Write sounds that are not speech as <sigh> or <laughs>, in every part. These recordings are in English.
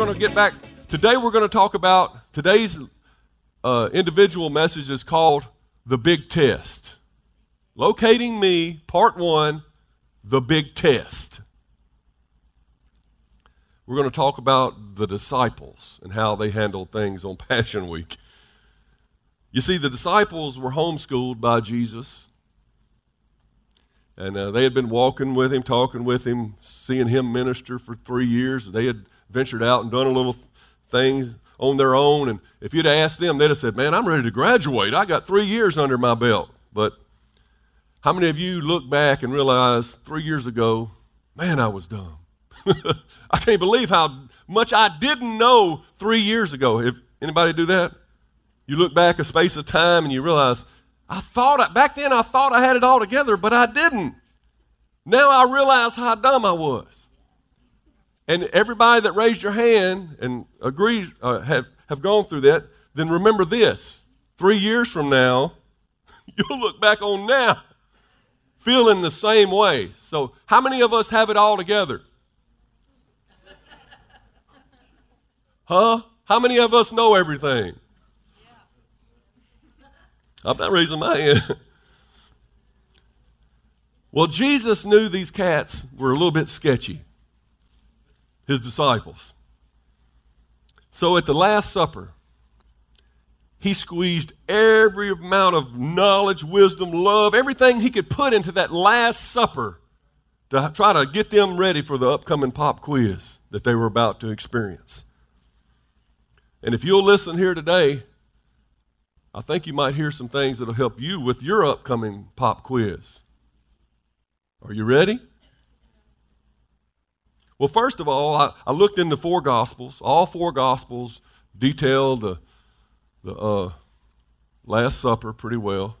Going to get back. Today, we're going to talk about today's uh, individual message is called The Big Test. Locating Me, Part One The Big Test. We're going to talk about the disciples and how they handled things on <laughs> Passion Week. You see, the disciples were homeschooled by Jesus. And uh, they had been walking with him, talking with him, seeing him minister for three years. They had ventured out and done a little th- things on their own. And if you'd asked them, they'd have said, Man, I'm ready to graduate. I got three years under my belt. But how many of you look back and realize three years ago, man, I was dumb? <laughs> I can't believe how much I didn't know three years ago. If anybody do that? You look back a space of time and you realize, I thought, I, back then I thought I had it all together, but I didn't. Now I realize how dumb I was. And everybody that raised your hand and agreed, uh, have, have gone through that, then remember this. Three years from now, <laughs> you'll look back on now feeling the same way. So, how many of us have it all together? Huh? How many of us know everything? I'm not raising my hand. <laughs> well, Jesus knew these cats were a little bit sketchy, his disciples. So at the Last Supper, he squeezed every amount of knowledge, wisdom, love, everything he could put into that Last Supper to try to get them ready for the upcoming pop quiz that they were about to experience. And if you'll listen here today, I think you might hear some things that'll help you with your upcoming pop quiz. Are you ready? Well, first of all, I, I looked in the four Gospels. All four Gospels detail the, the uh, Last Supper pretty well,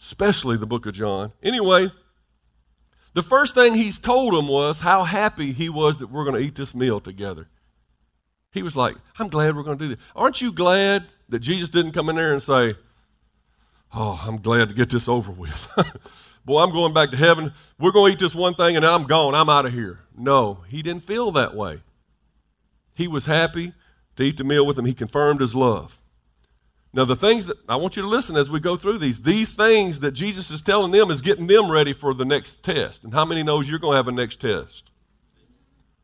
especially the book of John. Anyway, the first thing he's told them was how happy he was that we're going to eat this meal together. He was like, I'm glad we're going to do this. Aren't you glad that Jesus didn't come in there and say, Oh, I'm glad to get this over with. <laughs> Boy, I'm going back to heaven. We're going to eat this one thing and I'm gone. I'm out of here. No, he didn't feel that way. He was happy to eat the meal with him. He confirmed his love. Now, the things that I want you to listen as we go through these, these things that Jesus is telling them is getting them ready for the next test. And how many knows you're going to have a next test?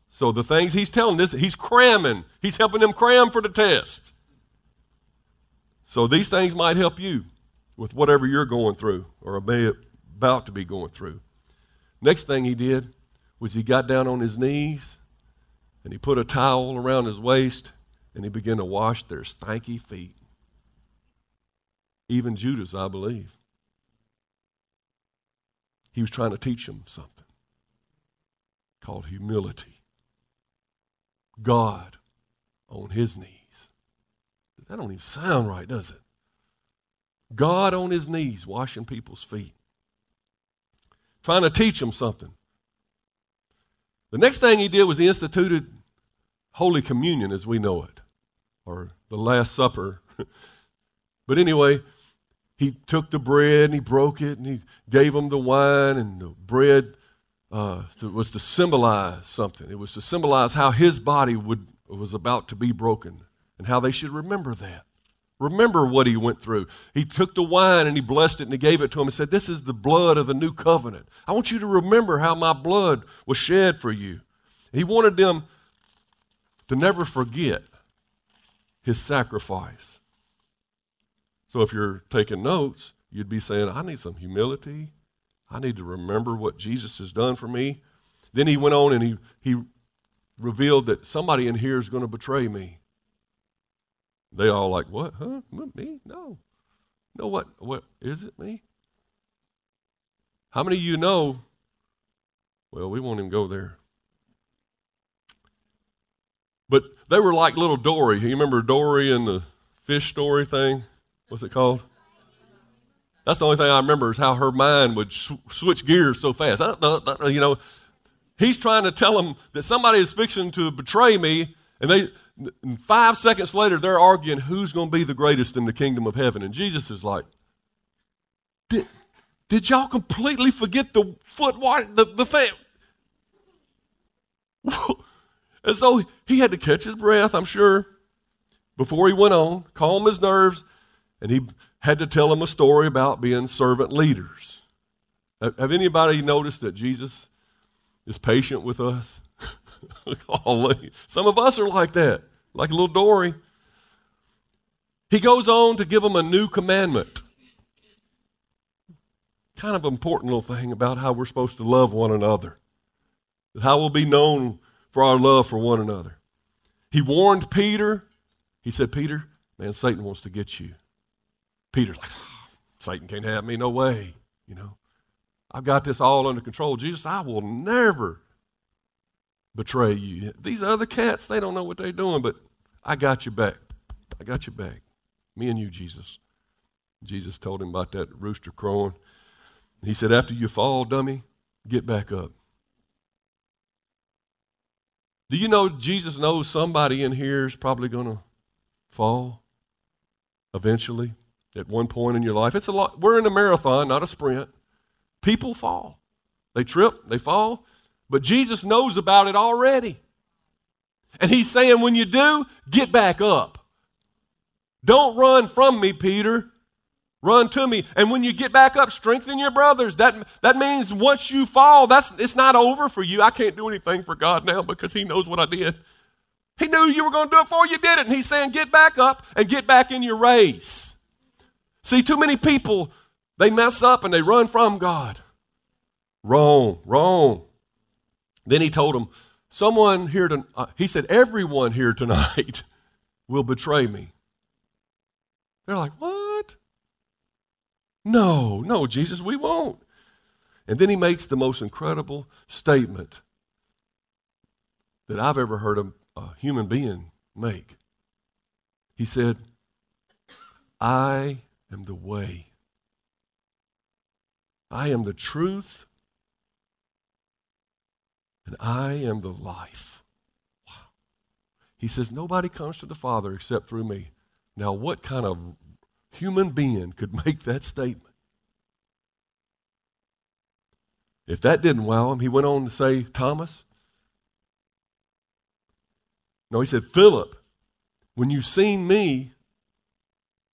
So the things he's telling this, he's cramming. He's helping them cram for the test. So these things might help you with whatever you're going through or about to be going through. Next thing he did was he got down on his knees and he put a towel around his waist and he began to wash their stanky feet. Even Judas, I believe. He was trying to teach them something called humility. God on his knees. That don't even sound right, does it? God on his knees washing people's feet. Trying to teach them something. The next thing he did was he instituted Holy Communion as we know it, or the Last Supper. <laughs> but anyway, he took the bread and he broke it and he gave them the wine and the bread uh, was to symbolize something. It was to symbolize how his body would, was about to be broken and how they should remember that. Remember what he went through. He took the wine and he blessed it and he gave it to him and said, This is the blood of the new covenant. I want you to remember how my blood was shed for you. He wanted them to never forget his sacrifice. So if you're taking notes, you'd be saying, I need some humility. I need to remember what Jesus has done for me. Then he went on and he, he revealed that somebody in here is going to betray me. They all like, what? Huh? Me? No. No, what? What? Is it me? How many of you know? Well, we won't even go there. But they were like little Dory. You remember Dory and the fish story thing? What's it called? That's the only thing I remember is how her mind would sw- switch gears so fast. Uh, uh, uh, you know, he's trying to tell them that somebody is fixing to betray me, and they and five seconds later they're arguing who's going to be the greatest in the kingdom of heaven. And Jesus is like, "Did, did y'all completely forget the foot the the thing?" <laughs> and so he had to catch his breath, I'm sure, before he went on, calm his nerves, and he had to tell him a story about being servant leaders. Have anybody noticed that Jesus is patient with us? <laughs> Some of us are like that, like a little Dory. He goes on to give them a new commandment. Kind of important little thing about how we're supposed to love one another. How we'll be known for our love for one another. He warned Peter. He said, Peter, man, Satan wants to get you. Peter's like, oh, Satan can't have me, no way. You know, I've got this all under control. Jesus, I will never betray you. These other cats, they don't know what they're doing, but I got you back. I got you back. Me and you, Jesus. Jesus told him about that rooster crowing. He said, After you fall, dummy, get back up. Do you know Jesus knows somebody in here is probably going to fall eventually at one point in your life? It's a lot. We're in a marathon, not a sprint. People fall. They trip, they fall, but Jesus knows about it already. And he's saying, when you do, get back up. Don't run from me, Peter. Run to me. And when you get back up, strengthen your brothers. That, that means once you fall, that's, it's not over for you. I can't do anything for God now because He knows what I did. He knew you were going to do it before you did it. And He's saying, get back up and get back in your race. See, too many people, they mess up and they run from God. Wrong, wrong. Then He told them, someone here, to, uh, He said, everyone here tonight <laughs> will betray me. They're like, what? No, no, Jesus, we won't. And then he makes the most incredible statement that I've ever heard a, a human being make. He said, I am the way. I am the truth. And I am the life. Wow. He says, Nobody comes to the Father except through me. Now, what kind of human being could make that statement. If that didn't wow him, he went on to say, Thomas. No, he said, Philip, when you've seen me,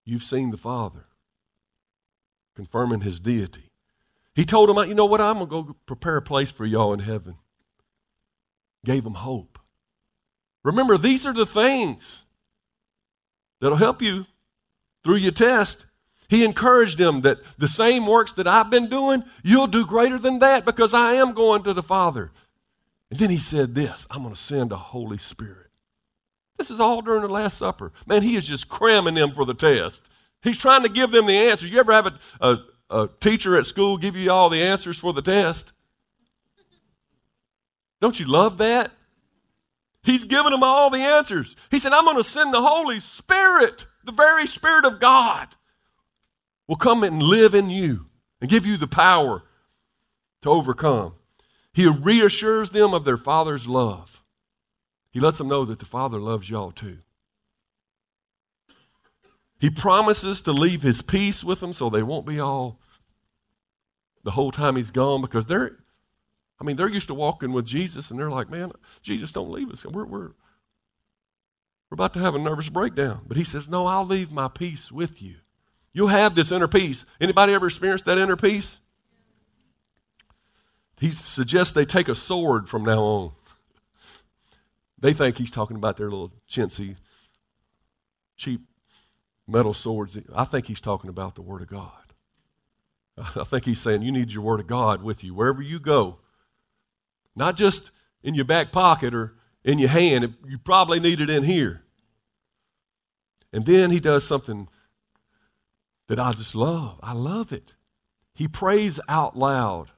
you've seen the Father, confirming his deity. He told him, You know what? I'm going to go prepare a place for y'all in heaven. Gave him hope. Remember, these are the things that'll help you through your test, he encouraged them that the same works that I've been doing, you'll do greater than that because I am going to the Father. And then he said this I'm going to send a Holy Spirit. This is all during the Last Supper. Man, he is just cramming them for the test. He's trying to give them the answer. You ever have a, a, a teacher at school give you all the answers for the test? Don't you love that? He's giving them all the answers. He said, I'm going to send the Holy Spirit the very Spirit of God will come and live in you and give you the power to overcome. He reassures them of their Father's love. He lets them know that the Father loves y'all too. He promises to leave his peace with them so they won't be all the whole time he's gone because they're, I mean, they're used to walking with Jesus and they're like, man, Jesus, don't leave us. We're, we're, we're about to have a nervous breakdown. But he says, No, I'll leave my peace with you. You'll have this inner peace. Anybody ever experienced that inner peace? He suggests they take a sword from now on. They think he's talking about their little chintzy, cheap metal swords. I think he's talking about the Word of God. <laughs> I think he's saying you need your Word of God with you wherever you go. Not just in your back pocket or in your hand. You probably need it in here. And then he does something that I just love. I love it. He prays out loud.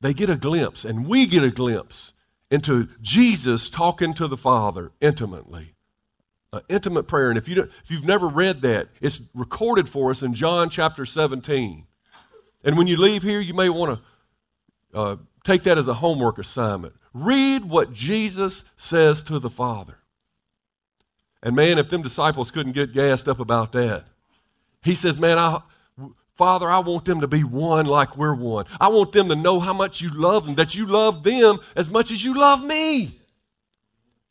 They get a glimpse, and we get a glimpse into Jesus talking to the Father intimately. An intimate prayer. And if, you if you've never read that, it's recorded for us in John chapter 17. And when you leave here, you may want to uh, take that as a homework assignment. Read what Jesus says to the Father. And man, if them disciples couldn't get gassed up about that, he says, Man, I, Father, I want them to be one like we're one. I want them to know how much you love them, that you love them as much as you love me.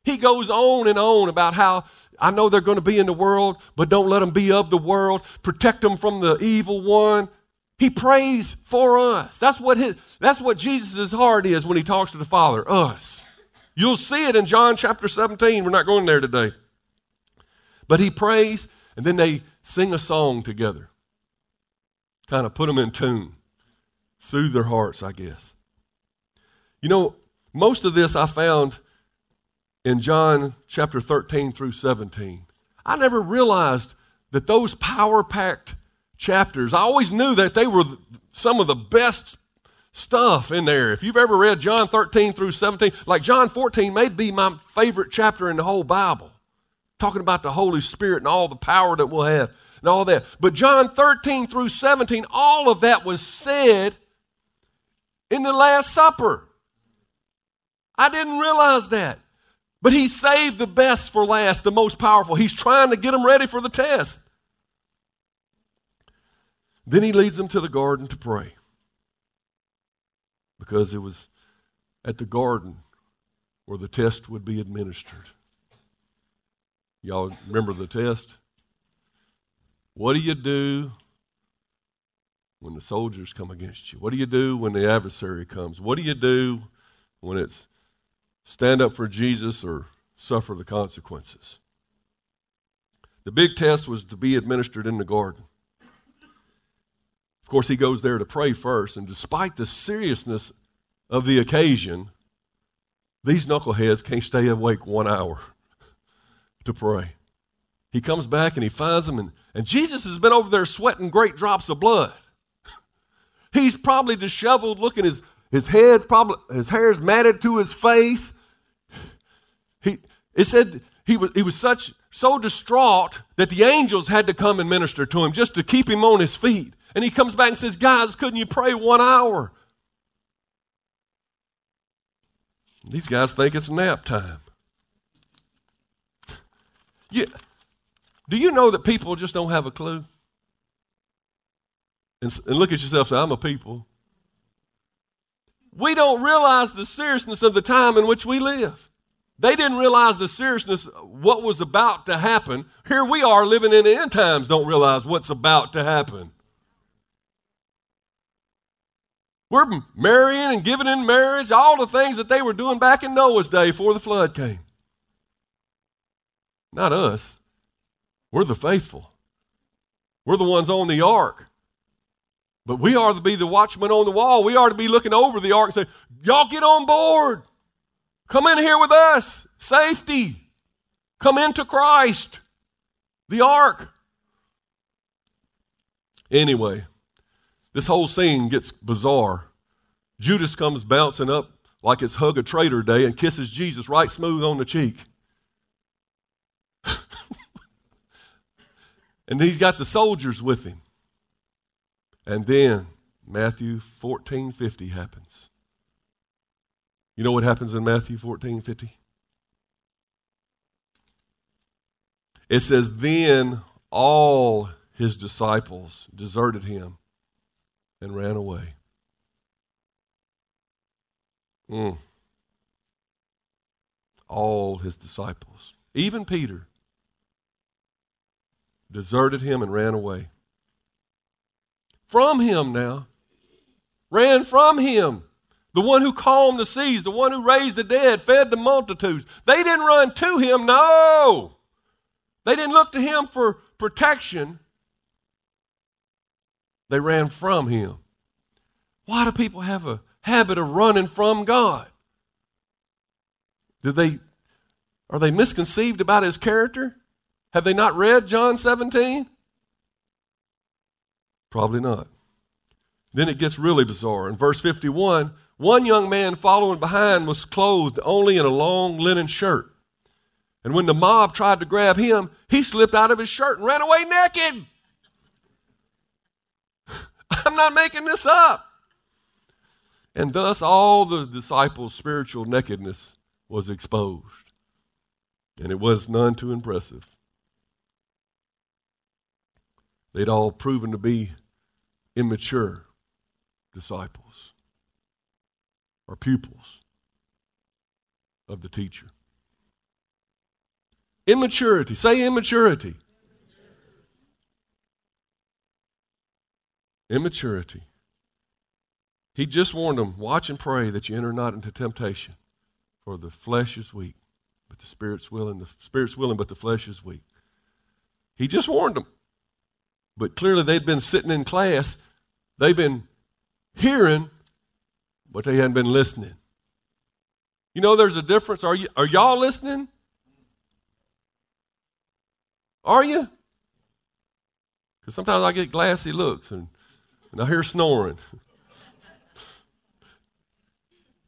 He goes on and on about how I know they're going to be in the world, but don't let them be of the world. Protect them from the evil one. He prays for us. That's what, his, that's what Jesus' heart is when he talks to the Father, us. You'll see it in John chapter 17. We're not going there today. But he prays, and then they sing a song together kind of put them in tune, soothe their hearts, I guess. You know, most of this I found in John chapter 13 through 17. I never realized that those power packed chapters, I always knew that they were some of the best stuff in there. If you've ever read John 13 through 17, like John 14 may be my favorite chapter in the whole Bible, talking about the Holy Spirit and all the power that we'll have and all that. But John 13 through 17, all of that was said in the Last Supper. I didn't realize that. But he saved the best for last, the most powerful. He's trying to get them ready for the test. Then he leads them to the garden to pray. Because it was at the garden where the test would be administered. Y'all remember the test? What do you do when the soldiers come against you? What do you do when the adversary comes? What do you do when it's stand up for Jesus or suffer the consequences? The big test was to be administered in the garden. Of course, he goes there to pray first, and despite the seriousness of the occasion, these knuckleheads can't stay awake one hour to pray. He comes back and he finds them, and, and Jesus has been over there sweating great drops of blood. <laughs> He's probably disheveled, looking his his head's probably his hair's matted to his face. He it said he was he was such so distraught that the angels had to come and minister to him just to keep him on his feet. And he comes back and says, Guys, couldn't you pray one hour? These guys think it's nap time. Yeah, do you know that people just don't have a clue? And, and look at yourself say, I'm a people. We don't realize the seriousness of the time in which we live. They didn't realize the seriousness what was about to happen. Here we are living in the end times, don't realize what's about to happen. We're marrying and giving in marriage, all the things that they were doing back in Noah's day before the flood came. Not us. We're the faithful. We're the ones on the ark. But we are to be the watchmen on the wall. We are to be looking over the ark and say, Y'all get on board. Come in here with us. Safety. Come into Christ. The ark. Anyway, this whole scene gets bizarre. Judas comes bouncing up like it's hug a traitor day and kisses Jesus right smooth on the cheek. <laughs> And he's got the soldiers with him. And then Matthew 14 50 happens. You know what happens in Matthew 14 50? It says, Then all his disciples deserted him and ran away. Mm. All his disciples, even Peter, deserted him and ran away. From him now. Ran from him. The one who calmed the seas, the one who raised the dead, fed the multitudes. They didn't run to him, no. They didn't look to him for protection. They ran from him. Why do people have a habit of running from God? Do they are they misconceived about his character? Have they not read John 17? Probably not. Then it gets really bizarre. In verse 51, One young man following behind was clothed only in a long linen shirt. And when the mob tried to grab him, he slipped out of his shirt and ran away naked. <laughs> I'm not making this up. And thus all the disciples' spiritual nakedness was exposed. And it was none too impressive. They'd all proven to be immature disciples or pupils of the teacher. Immaturity. Say immaturity. Immaturity. He just warned them watch and pray that you enter not into temptation, for the flesh is weak, but the spirit's willing. The spirit's willing, but the flesh is weak. He just warned them. But clearly they'd been sitting in class, they've been hearing, but they hadn't been listening. You know there's a difference. Are, you, are y'all listening? Are you? Because sometimes I get glassy looks and, and I hear snoring.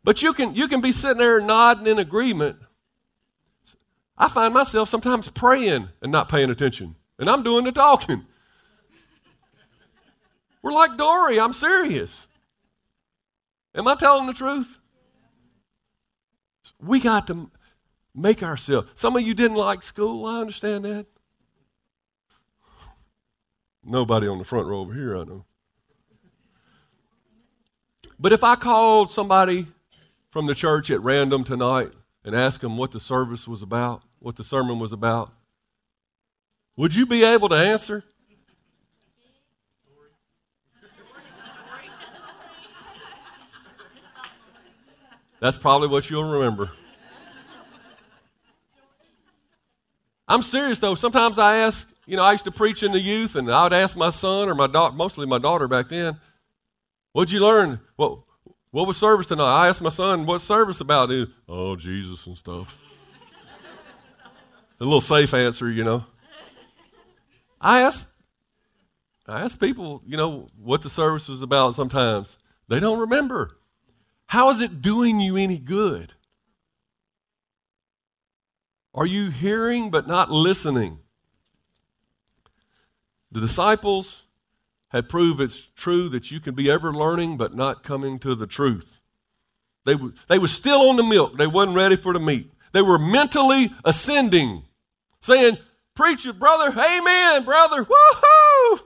but you can, you can be sitting there nodding in agreement. I find myself sometimes praying and not paying attention, and I'm doing the talking. We're like Dory. I'm serious. Am I telling the truth? We got to make ourselves. Some of you didn't like school. I understand that. Nobody on the front row over here, I know. But if I called somebody from the church at random tonight and asked them what the service was about, what the sermon was about, would you be able to answer? That's probably what you'll remember. I'm serious though. Sometimes I ask, you know, I used to preach in the youth, and I would ask my son or my daughter, mostly my daughter back then, "What'd you learn? What what was service tonight?" I asked my son, "What's service about?" He, oh, Jesus and stuff. A little safe answer, you know. I ask, I ask people, you know, what the service was about. Sometimes they don't remember. How is it doing you any good? Are you hearing but not listening? The disciples had proved it's true that you can be ever learning but not coming to the truth. They, w- they were still on the milk. They wasn't ready for the meat. They were mentally ascending, saying, Preach it, brother. Amen, brother. Woohoo!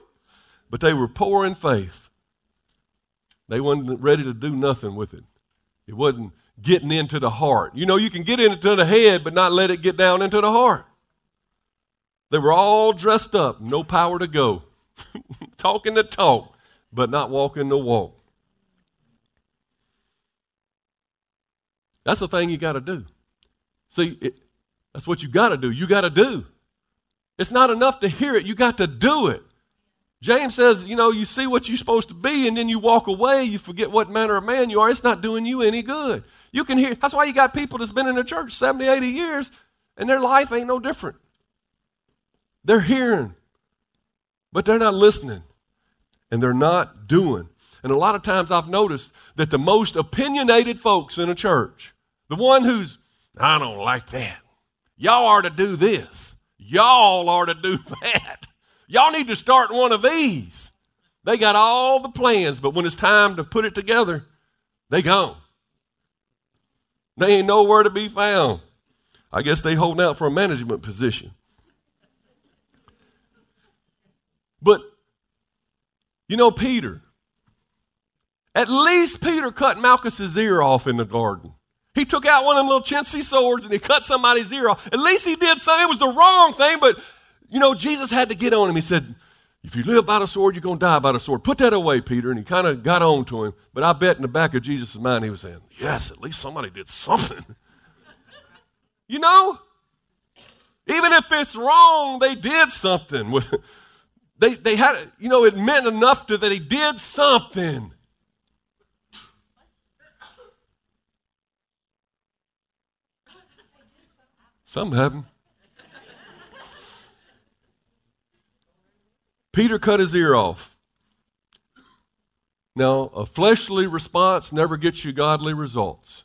But they were poor in faith. They wasn't ready to do nothing with it. It wasn't getting into the heart. You know, you can get into the head, but not let it get down into the heart. They were all dressed up, no power to go, <laughs> talking the talk, but not walking the walk. That's the thing you got to do. See, it, that's what you got to do. You got to do. It's not enough to hear it, you got to do it. James says, you know, you see what you're supposed to be and then you walk away, you forget what manner of man you are. It's not doing you any good. You can hear, that's why you got people that's been in the church 70, 80 years and their life ain't no different. They're hearing, but they're not listening and they're not doing. And a lot of times I've noticed that the most opinionated folks in a church, the one who's, I don't like that. Y'all are to do this. Y'all are to do <laughs> that. Y'all need to start one of these. They got all the plans, but when it's time to put it together, they gone. They ain't nowhere to be found. I guess they holding out for a management position. But you know, Peter, at least Peter cut Malchus's ear off in the garden. He took out one of them little chintzy swords and he cut somebody's ear off. At least he did something. It was the wrong thing, but you know, Jesus had to get on him. He said, If you live by the sword, you're going to die by the sword. Put that away, Peter. And he kind of got on to him. But I bet in the back of Jesus' mind, he was saying, Yes, at least somebody did something. <laughs> you know? Even if it's wrong, they did something. With, they, they had, you know, it meant enough to that he did something. Some happened. Peter cut his ear off. Now, a fleshly response never gets you godly results.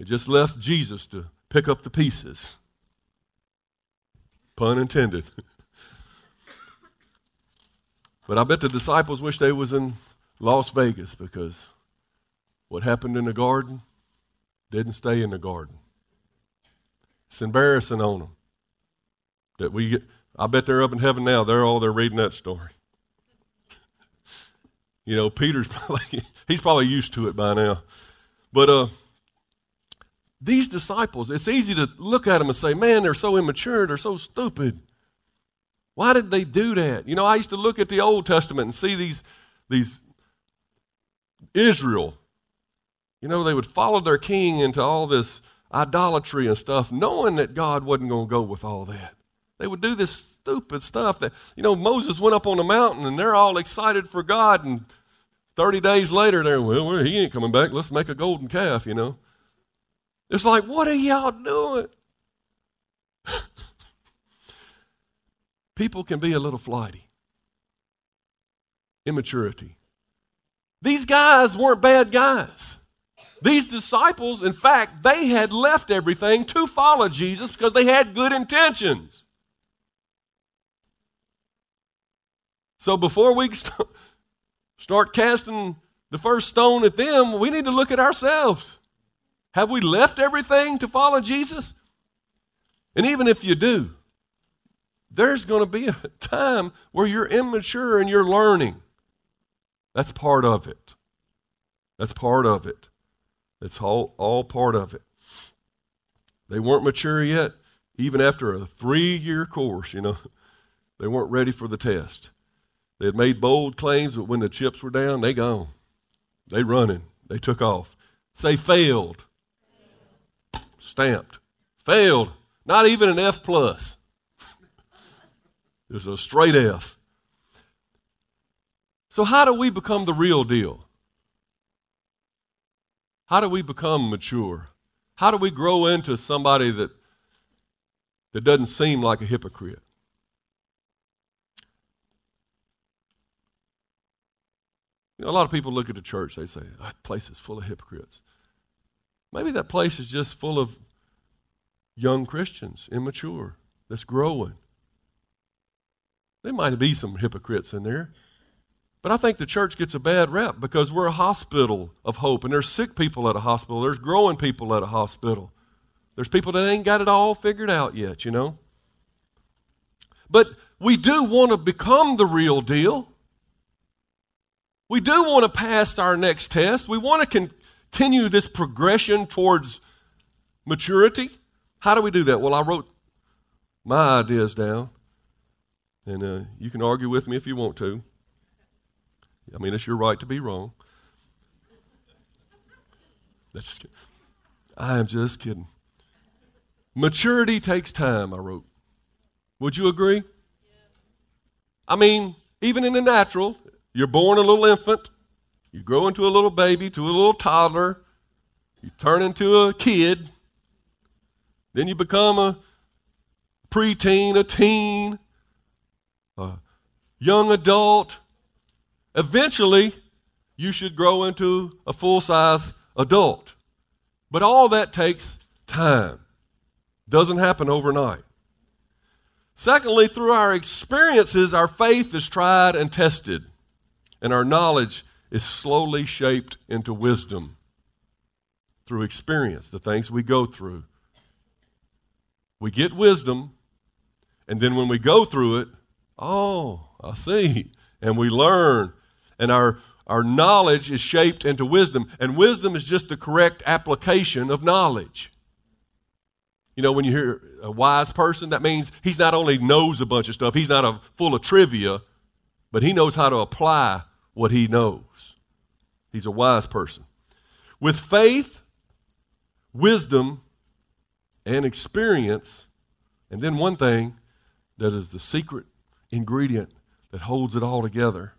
It just left Jesus to pick up the pieces. Pun intended. <laughs> but I bet the disciples wish they was in Las Vegas because what happened in the garden didn't stay in the garden. It's embarrassing on them that we get. I bet they're up in heaven now. They're all there reading that story. <laughs> you know, Peter's <laughs> probably he's probably used to it by now. But uh, these disciples, it's easy to look at them and say, "Man, they're so immature. They're so stupid." Why did they do that? You know, I used to look at the Old Testament and see these these Israel. You know, they would follow their king into all this idolatry and stuff, knowing that God wasn't going to go with all that. They would do this stupid stuff that, you know, Moses went up on the mountain and they're all excited for God, and 30 days later, they're, well, he ain't coming back. Let's make a golden calf, you know. It's like, what are y'all doing? <laughs> People can be a little flighty. Immaturity. These guys weren't bad guys. These disciples, in fact, they had left everything to follow Jesus because they had good intentions. So before we <laughs> start casting the first stone at them, we need to look at ourselves. Have we left everything to follow Jesus? And even if you do, there's going to be a <laughs> time where you're immature and you're learning. That's part of it. That's part of it. It's all, all part of it. They weren't mature yet, even after a three year course, you know. <laughs> They weren't ready for the test. They had made bold claims, but when the chips were down, they gone. They running. They took off. Say failed. Stamped. Failed. Not even an F plus. It's a straight F. So how do we become the real deal? How do we become mature? How do we grow into somebody that, that doesn't seem like a hypocrite? You know, a lot of people look at the church, they say, that place is full of hypocrites. Maybe that place is just full of young Christians, immature, that's growing. There might be some hypocrites in there. But I think the church gets a bad rep because we're a hospital of hope, and there's sick people at a hospital, there's growing people at a hospital. There's people that ain't got it all figured out yet, you know. But we do want to become the real deal. We do want to pass our next test. We want to continue this progression towards maturity. How do we do that? Well, I wrote my ideas down, and uh, you can argue with me if you want to. I mean, it's your right to be wrong. That's just. I am just kidding. Maturity takes time, I wrote. Would you agree? I mean, even in the natural, you're born a little infant, you grow into a little baby, to a little toddler, you turn into a kid, then you become a preteen, a teen, a young adult, Eventually, you should grow into a full size adult. But all that takes time, doesn't happen overnight. Secondly, through our experiences, our faith is tried and tested, and our knowledge is slowly shaped into wisdom through experience, the things we go through. We get wisdom, and then when we go through it, oh, I see, and we learn and our, our knowledge is shaped into wisdom. And wisdom is just the correct application of knowledge. You know, when you hear a wise person, that means he's not only knows a bunch of stuff, he's not a, full of trivia, but he knows how to apply what he knows. He's a wise person. With faith, wisdom, and experience, and then one thing that is the secret ingredient that holds it all together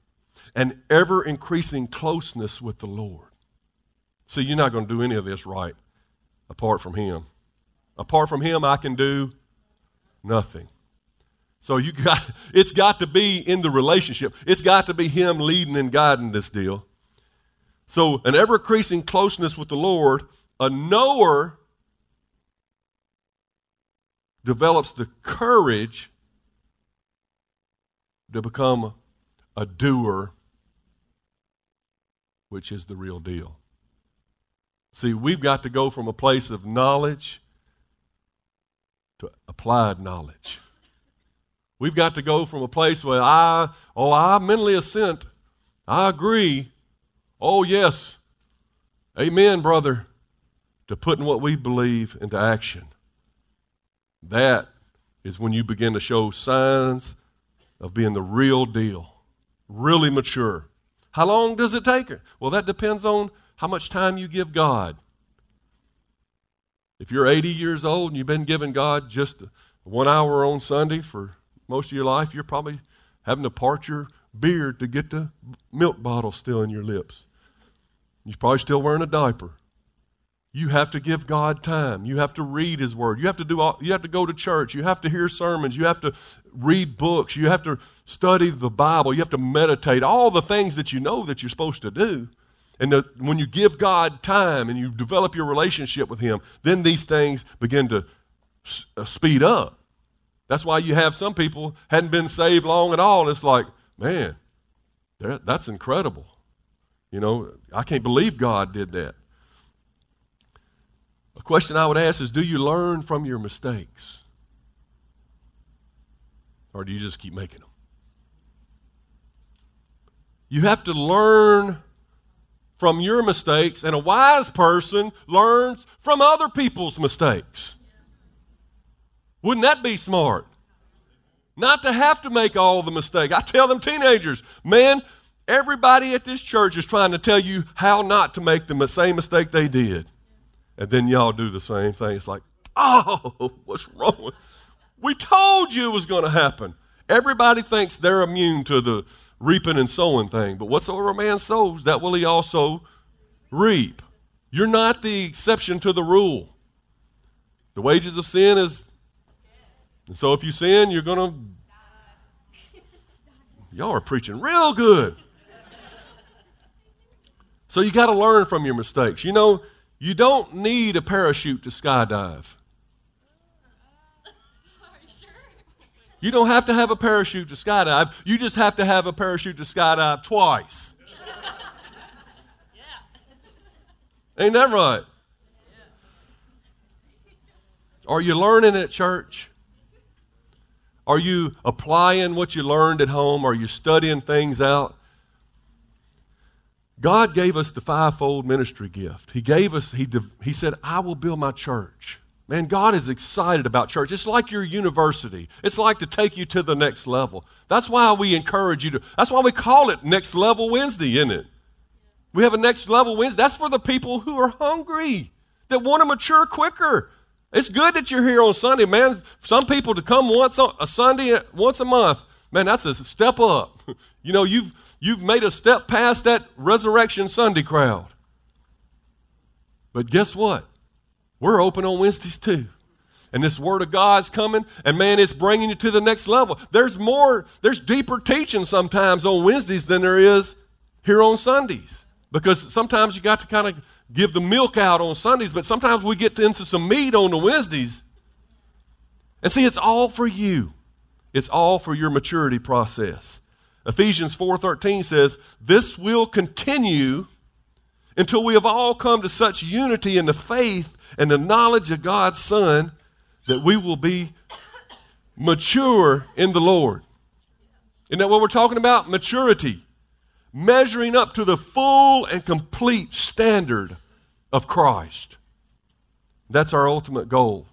an ever increasing closeness with the Lord. See, you're not going to do any of this right apart from Him. Apart from Him, I can do nothing. So you <laughs> got it's got to be in the relationship. It's got to be him leading and guiding this deal. So an ever increasing closeness with the Lord, a knower develops the courage to become a doer, which is the real deal. See, we've got to go from a place of knowledge to applied knowledge. We've got to go from a place where I, oh, I mentally assent. I agree. Oh, yes. Amen, brother. To putting what we believe into action. That is when you begin to show signs of being the real deal, really mature. How long does it take? Well, that depends on how much time you give God. If you're 80 years old and you've been giving God just one hour on Sunday for most of your life, you're probably having to part your beard to get the milk bottle still in your lips. You're probably still wearing a diaper. You have to give God time. You have to read His Word. You have to do all, you have to go to church. You have to hear sermons. You have to read books. You have to study the Bible. You have to meditate. All the things that you know that you're supposed to do. And the, when you give God time and you develop your relationship with Him, then these things begin to s- uh, speed up. That's why you have some people hadn't been saved long at all. And it's like, man, that's incredible. You know, I can't believe God did that. A question I would ask is Do you learn from your mistakes? Or do you just keep making them? You have to learn from your mistakes, and a wise person learns from other people's mistakes. Wouldn't that be smart? Not to have to make all the mistakes. I tell them teenagers, man, everybody at this church is trying to tell you how not to make the same mistake they did. And then y'all do the same thing. It's like, oh, <laughs> what's wrong? We told you it was going to happen. Everybody thinks they're immune to the reaping and sowing thing, but whatsoever a man sows, that will he also reap. You're not the exception to the rule. The wages of sin is, and so if you sin, you're going <laughs> to, y'all are preaching real good. So you got to learn from your mistakes. You know, you don't need a parachute to skydive. You don't have to have a parachute to skydive. You just have to have a parachute to skydive twice. Ain't that right? Are you learning at church? Are you applying what you learned at home? Are you studying things out? God gave us the fivefold ministry gift. He gave us, he, he said, I will build my church. Man, God is excited about church. It's like your university. It's like to take you to the next level. That's why we encourage you to, that's why we call it Next Level Wednesday, isn't it? We have a Next Level Wednesday. That's for the people who are hungry, that want to mature quicker. It's good that you're here on Sunday, man. Some people to come once on, a Sunday, once a month, man, that's a step up. <laughs> You know, you've You've made a step past that Resurrection Sunday crowd. But guess what? We're open on Wednesdays too. And this Word of God's coming, and man, it's bringing you to the next level. There's more, there's deeper teaching sometimes on Wednesdays than there is here on Sundays. Because sometimes you got to kind of give the milk out on Sundays, but sometimes we get into some meat on the Wednesdays. And see, it's all for you. It's all for your maturity process. Ephesians 4:13 says, "This will continue until we have all come to such unity in the faith and the knowledge of God's Son that we will be mature in the Lord." Isn't that what we're talking about? Maturity. Measuring up to the full and complete standard of Christ. That's our ultimate goal.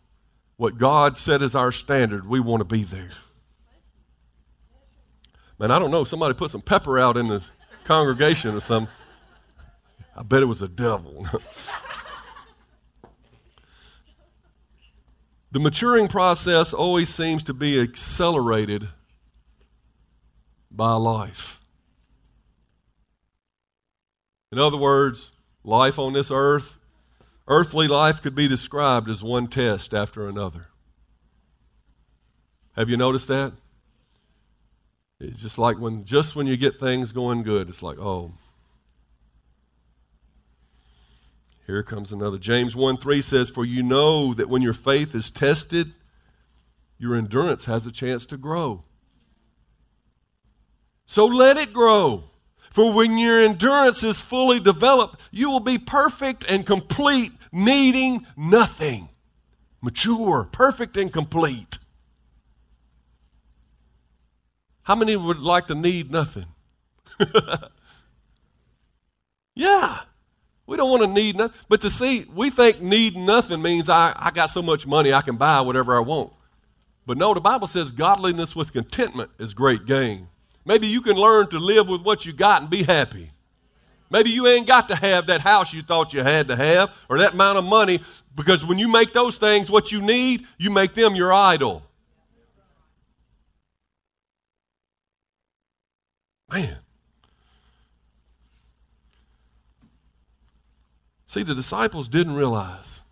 What God set as our standard, we want to be there. Man, I don't know. Somebody put some pepper out in the congregation or something. I bet it was a devil. <laughs> the maturing process always seems to be accelerated by life. In other words, life on this earth, earthly life could be described as one test after another. Have you noticed that? It's just like when just when you get things going good, it's like, oh. Here comes another. James 1 3 says, For you know that when your faith is tested, your endurance has a chance to grow. So let it grow. For when your endurance is fully developed, you will be perfect and complete, needing nothing. Mature, perfect, and complete. How many would like to need nothing? <laughs> yeah. We don't want to need nothing. But to see, we think need nothing means I, I got so much money I can buy whatever I want. But no, the Bible says godliness with contentment is great gain. Maybe you can learn to live with what you got and be happy. Maybe you ain't got to have that house you thought you had to have or that amount of money because when you make those things what you need, you make them your idol. Man. See, the disciples didn't realize.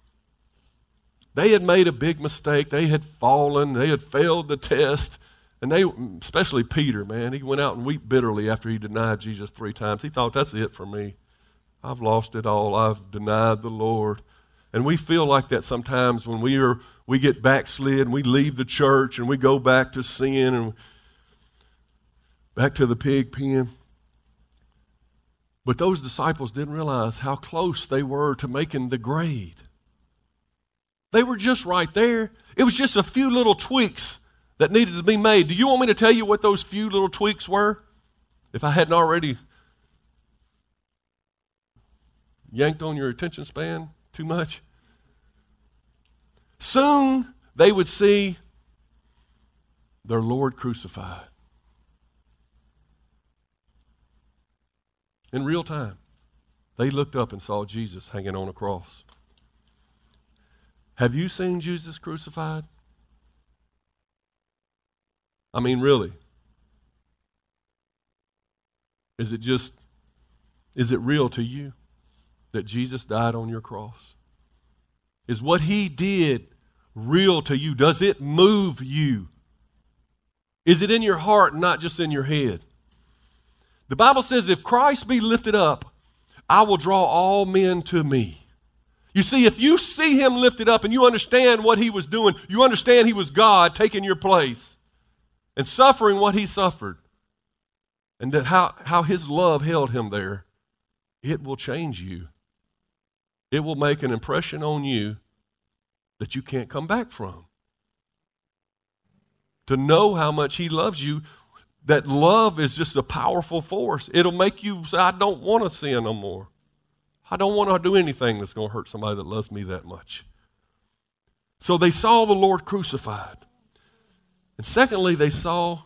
They had made a big mistake. They had fallen. They had failed the test. And they, especially Peter, man, he went out and wept bitterly after he denied Jesus three times. He thought, that's it for me. I've lost it all. I've denied the Lord. And we feel like that sometimes when we are we get backslid and we leave the church and we go back to sin and back to the pig pen. But those disciples didn't realize how close they were to making the grade. They were just right there. It was just a few little tweaks that needed to be made. Do you want me to tell you what those few little tweaks were? If I hadn't already yanked on your attention span too much. Soon they would see their Lord crucified. In real time, they looked up and saw Jesus hanging on a cross. Have you seen Jesus crucified? I mean, really. Is it just, is it real to you that Jesus died on your cross? Is what he did real to you? Does it move you? Is it in your heart, not just in your head? The Bible says, if Christ be lifted up, I will draw all men to me. You see, if you see him lifted up and you understand what he was doing, you understand he was God taking your place and suffering what he suffered, and that how, how his love held him there, it will change you. It will make an impression on you that you can't come back from. To know how much he loves you, that love is just a powerful force. It'll make you say, I don't want to sin no more. I don't want to do anything that's going to hurt somebody that loves me that much. So they saw the Lord crucified. And secondly, they saw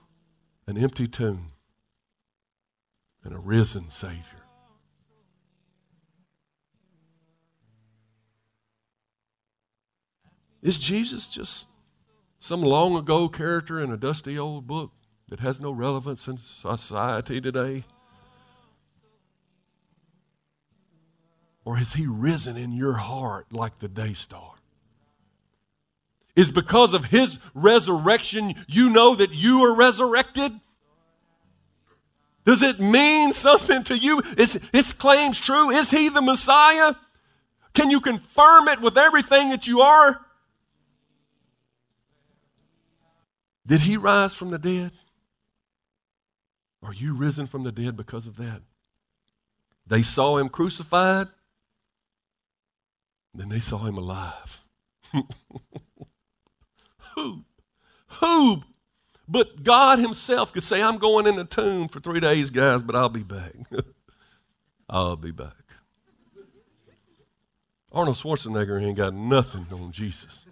an empty tomb and a risen Savior. Is Jesus just some long ago character in a dusty old book that has no relevance in society today? Or has he risen in your heart like the day star? is because of his resurrection, you know that you are resurrected? Does it mean something to you? Is his claims true? Is he the Messiah? Can you confirm it with everything that you are? Did he rise from the dead? Are you risen from the dead because of that? They saw him crucified, then they saw him alive. <laughs> Who? Who? But God Himself could say, I'm going in the tomb for three days, guys, but I'll be back. <laughs> I'll be back. Arnold Schwarzenegger ain't got nothing on Jesus.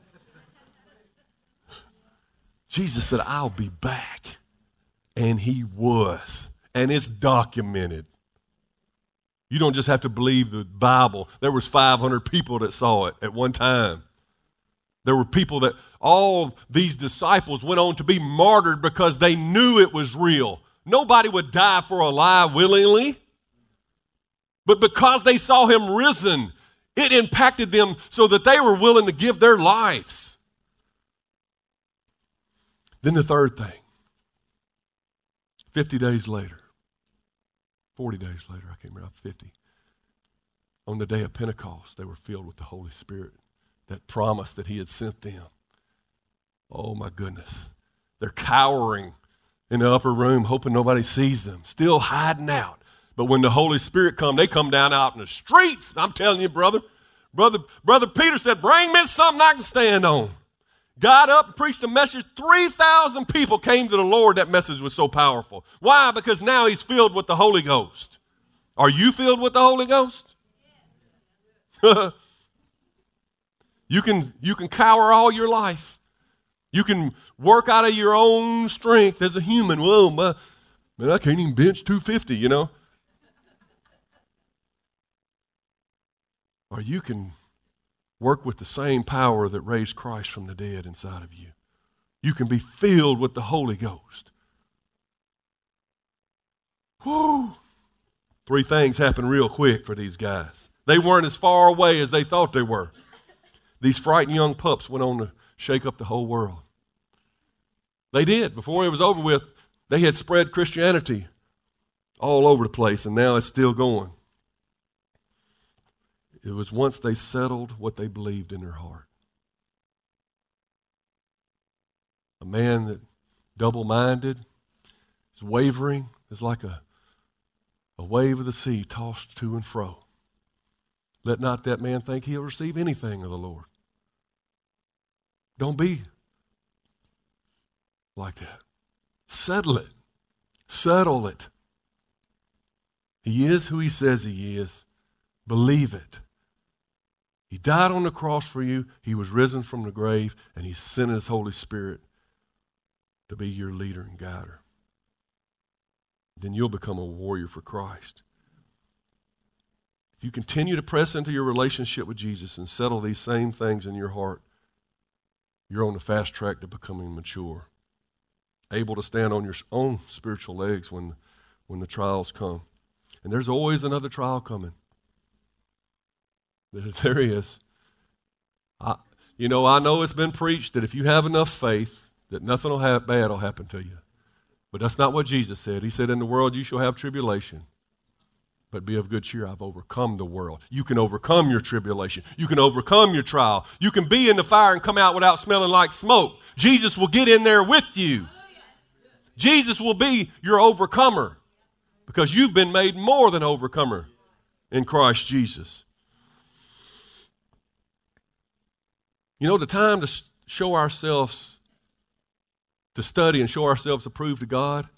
<laughs> Jesus said, I'll be back. And he was. And it's documented. You don't just have to believe the Bible. There was 500 people that saw it at one time. There were people that all these disciples went on to be martyred because they knew it was real. Nobody would die for a lie willingly. But because they saw him risen, it impacted them so that they were willing to give their lives. Then the third thing 50 days later, 40 days later, I can't remember, 50, on the day of Pentecost, they were filled with the Holy Spirit, that promise that He had sent them. Oh my goodness. They're cowering in the upper room, hoping nobody sees them, still hiding out. But when the Holy Spirit come, they come down out in the streets. I'm telling you, brother, brother, brother Peter said, "Bring me something I can stand on." Got up and preached a message. Three thousand people came to the Lord. That message was so powerful. Why? Because now he's filled with the Holy Ghost. Are you filled with the Holy Ghost? <laughs> you can you can cower all your life. You can work out of your own strength as a human. Well, my, man, I can't even bench 250, you know. or you can work with the same power that raised Christ from the dead inside of you. You can be filled with the Holy Ghost. Whoo! Three things happened real quick for these guys. They weren't as far away as they thought they were. These frightened young pups went on to shake up the whole world. They did. Before it was over with, they had spread Christianity all over the place, and now it's still going. It was once they settled what they believed in their heart. A man that double minded is wavering is like a, a wave of the sea tossed to and fro. Let not that man think he'll receive anything of the Lord. Don't be like that. Settle it. Settle it. He is who he says he is. Believe it. He died on the cross for you. He was risen from the grave, and He sent His Holy Spirit to be your leader and guider. Then you'll become a warrior for Christ. If you continue to press into your relationship with Jesus and settle these same things in your heart, you're on the fast track to becoming mature, able to stand on your own spiritual legs when, when the trials come. And there's always another trial coming. <laughs> There he is. I, you know, I know it's been preached that if you have enough faith, that nothing will bad will happen to you. But that's not what Jesus said. He said, In the world you shall have tribulation. But be of good cheer, I've overcome the world. You can overcome your tribulation. You can overcome your trial. You can be in the fire and come out without smelling like smoke. Jesus will get in there with you. Jesus will be your overcomer because you've been made more than overcomer in Christ Jesus. You know, the time to show ourselves, to study and show ourselves approved to God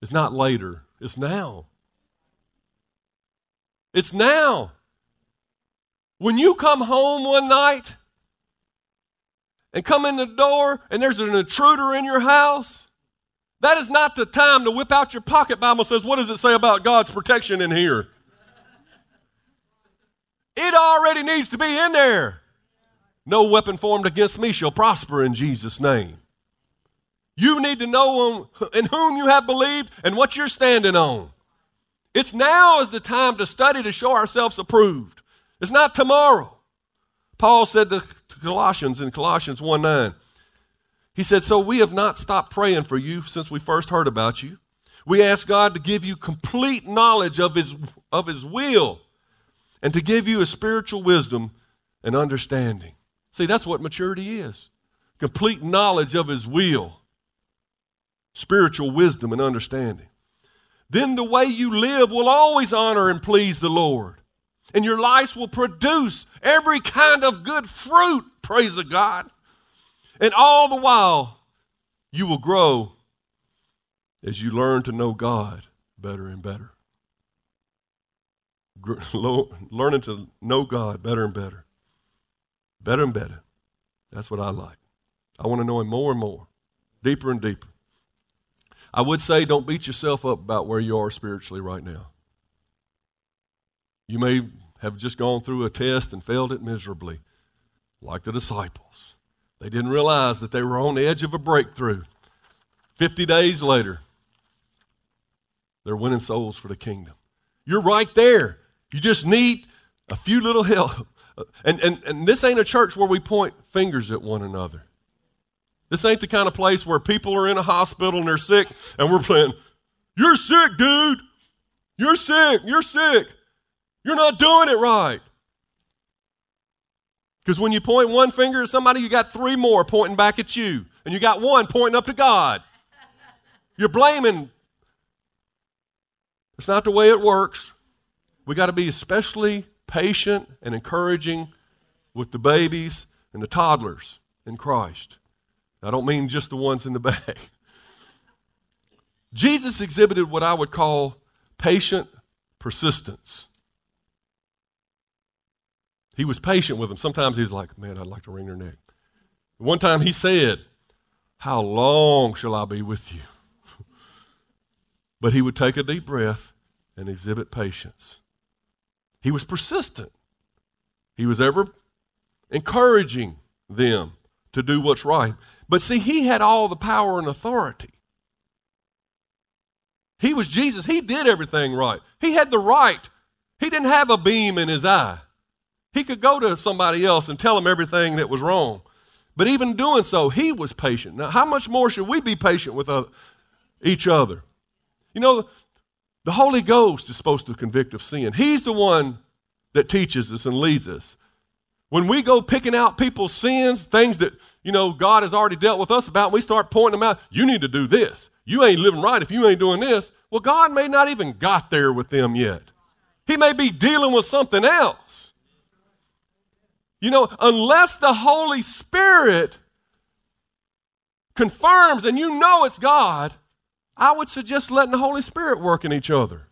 is not later, it's now. It's now. When you come home one night and come in the door and there's an intruder in your house, that is not the time to whip out your pocket Bible says, What does it say about God's protection in here? It already needs to be in there. No weapon formed against me shall prosper in Jesus' name. You need to know in whom you have believed and what you're standing on. It's now is the time to study to show ourselves approved. It's not tomorrow. Paul said to Colossians in Colossians 1 9, he said, So we have not stopped praying for you since we first heard about you. We ask God to give you complete knowledge of his, of his will and to give you a spiritual wisdom and understanding. See, that's what maturity is complete knowledge of His will, spiritual wisdom and understanding. Then the way you live will always honor and please the Lord. And your life will produce every kind of good fruit, praise the God. And all the while, you will grow as you learn to know God better and better. <laughs> Learning to know God better and better. Better and better. That's what I like. I want to know Him more and more, deeper and deeper. I would say don't beat yourself up about where you are spiritually right now. You may have just gone through a test and failed it miserably, like the disciples. They didn't realize that they were on the edge of a breakthrough. 50 days later, they're winning souls for the kingdom. You're right there. You just need a few little <laughs> help, and, and, and this ain't a church where we point fingers at one another. This ain't the kind of place where people are in a hospital and they're sick and we're playing, You're sick, dude. You're sick. You're sick. You're not doing it right. Because when you point one finger at somebody, you got three more pointing back at you, and you got one pointing up to God. You're blaming. It's not the way it works. We got to be especially patient and encouraging with the babies and the toddlers in Christ. I don't mean just the ones in the <laughs> back. Jesus exhibited what I would call patient persistence. He was patient with them. Sometimes he was like, Man, I'd like to wring their neck. One time he said, How long shall I be with you? <laughs> but he would take a deep breath and exhibit patience. He was persistent. He was ever encouraging them to do what's right. But see, he had all the power and authority. He was Jesus. He did everything right. He had the right. He didn't have a beam in his eye. He could go to somebody else and tell them everything that was wrong. But even doing so, he was patient. Now, how much more should we be patient with each other? You know, the Holy Ghost is supposed to convict of sin. He's the one that teaches us and leads us. When we go picking out people's sins, things that, you know, God has already dealt with us about, we start pointing them out. You need to do this. You ain't living right if you ain't doing this. Well, God may not even got there with them yet. He may be dealing with something else. You know, unless the Holy Spirit confirms and you know it's God, I would suggest letting the Holy Spirit work in each other.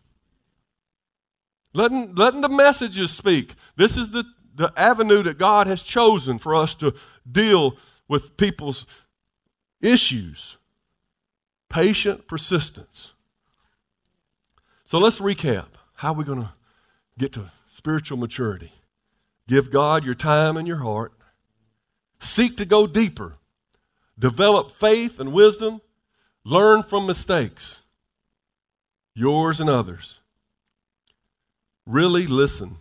Letting, letting the messages speak. This is the the avenue that God has chosen for us to deal with people's issues. Patient persistence. So let's recap. How are we going to get to spiritual maturity? Give God your time and your heart. Seek to go deeper. Develop faith and wisdom. Learn from mistakes, yours and others. Really listen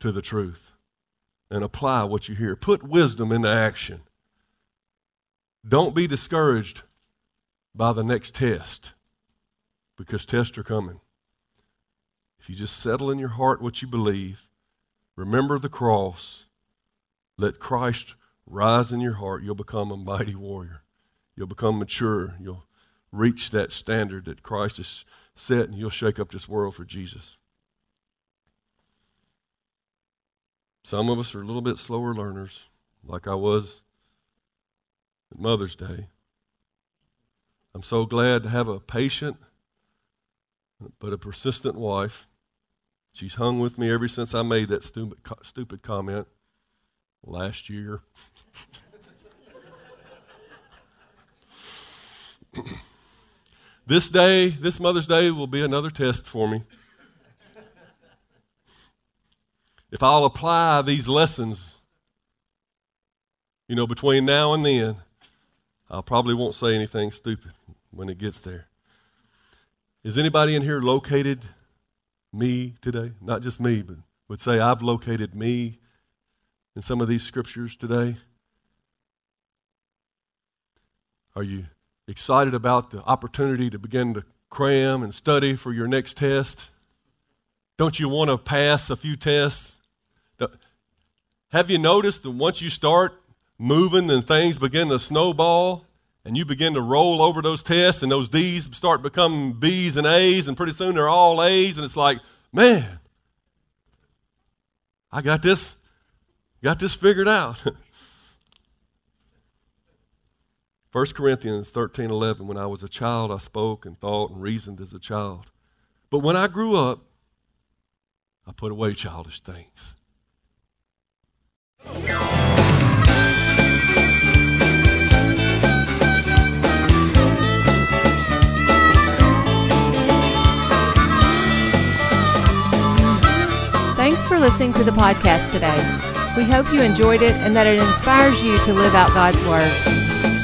to the truth and apply what you hear. Put wisdom into action. Don't be discouraged by the next test because tests are coming. If you just settle in your heart what you believe, remember the cross, let Christ rise in your heart, you'll become a mighty warrior. You'll become mature. You'll reach that standard that Christ has set, and you'll shake up this world for Jesus. Some of us are a little bit slower learners, like I was at Mother's Day. I'm so glad to have a patient but a persistent wife. She's hung with me ever since I made that stupid, stupid comment last year. <laughs> this day, this Mother's Day, will be another test for me. if I'll apply these lessons, you know, between now and then, I probably won't say anything stupid when it gets there. Is anybody in here located me today? Not just me, but would say, I've located me in some of these scriptures today? Are you excited about the opportunity to begin to cram and study for your next test? Don't you want to pass a few tests? Have you noticed that once you start moving and things begin to snowball and you begin to roll over those tests and those D's start becoming B's and A's and pretty soon they're all A's and it's like, man, I got this, got this figured out. <laughs> 1 Corinthians 13 11, when I was a child, I spoke and thought and reasoned as a child. But when I grew up, I put away childish things. Thanks for listening to the podcast today. We hope you enjoyed it and that it inspires you to live out God's Word.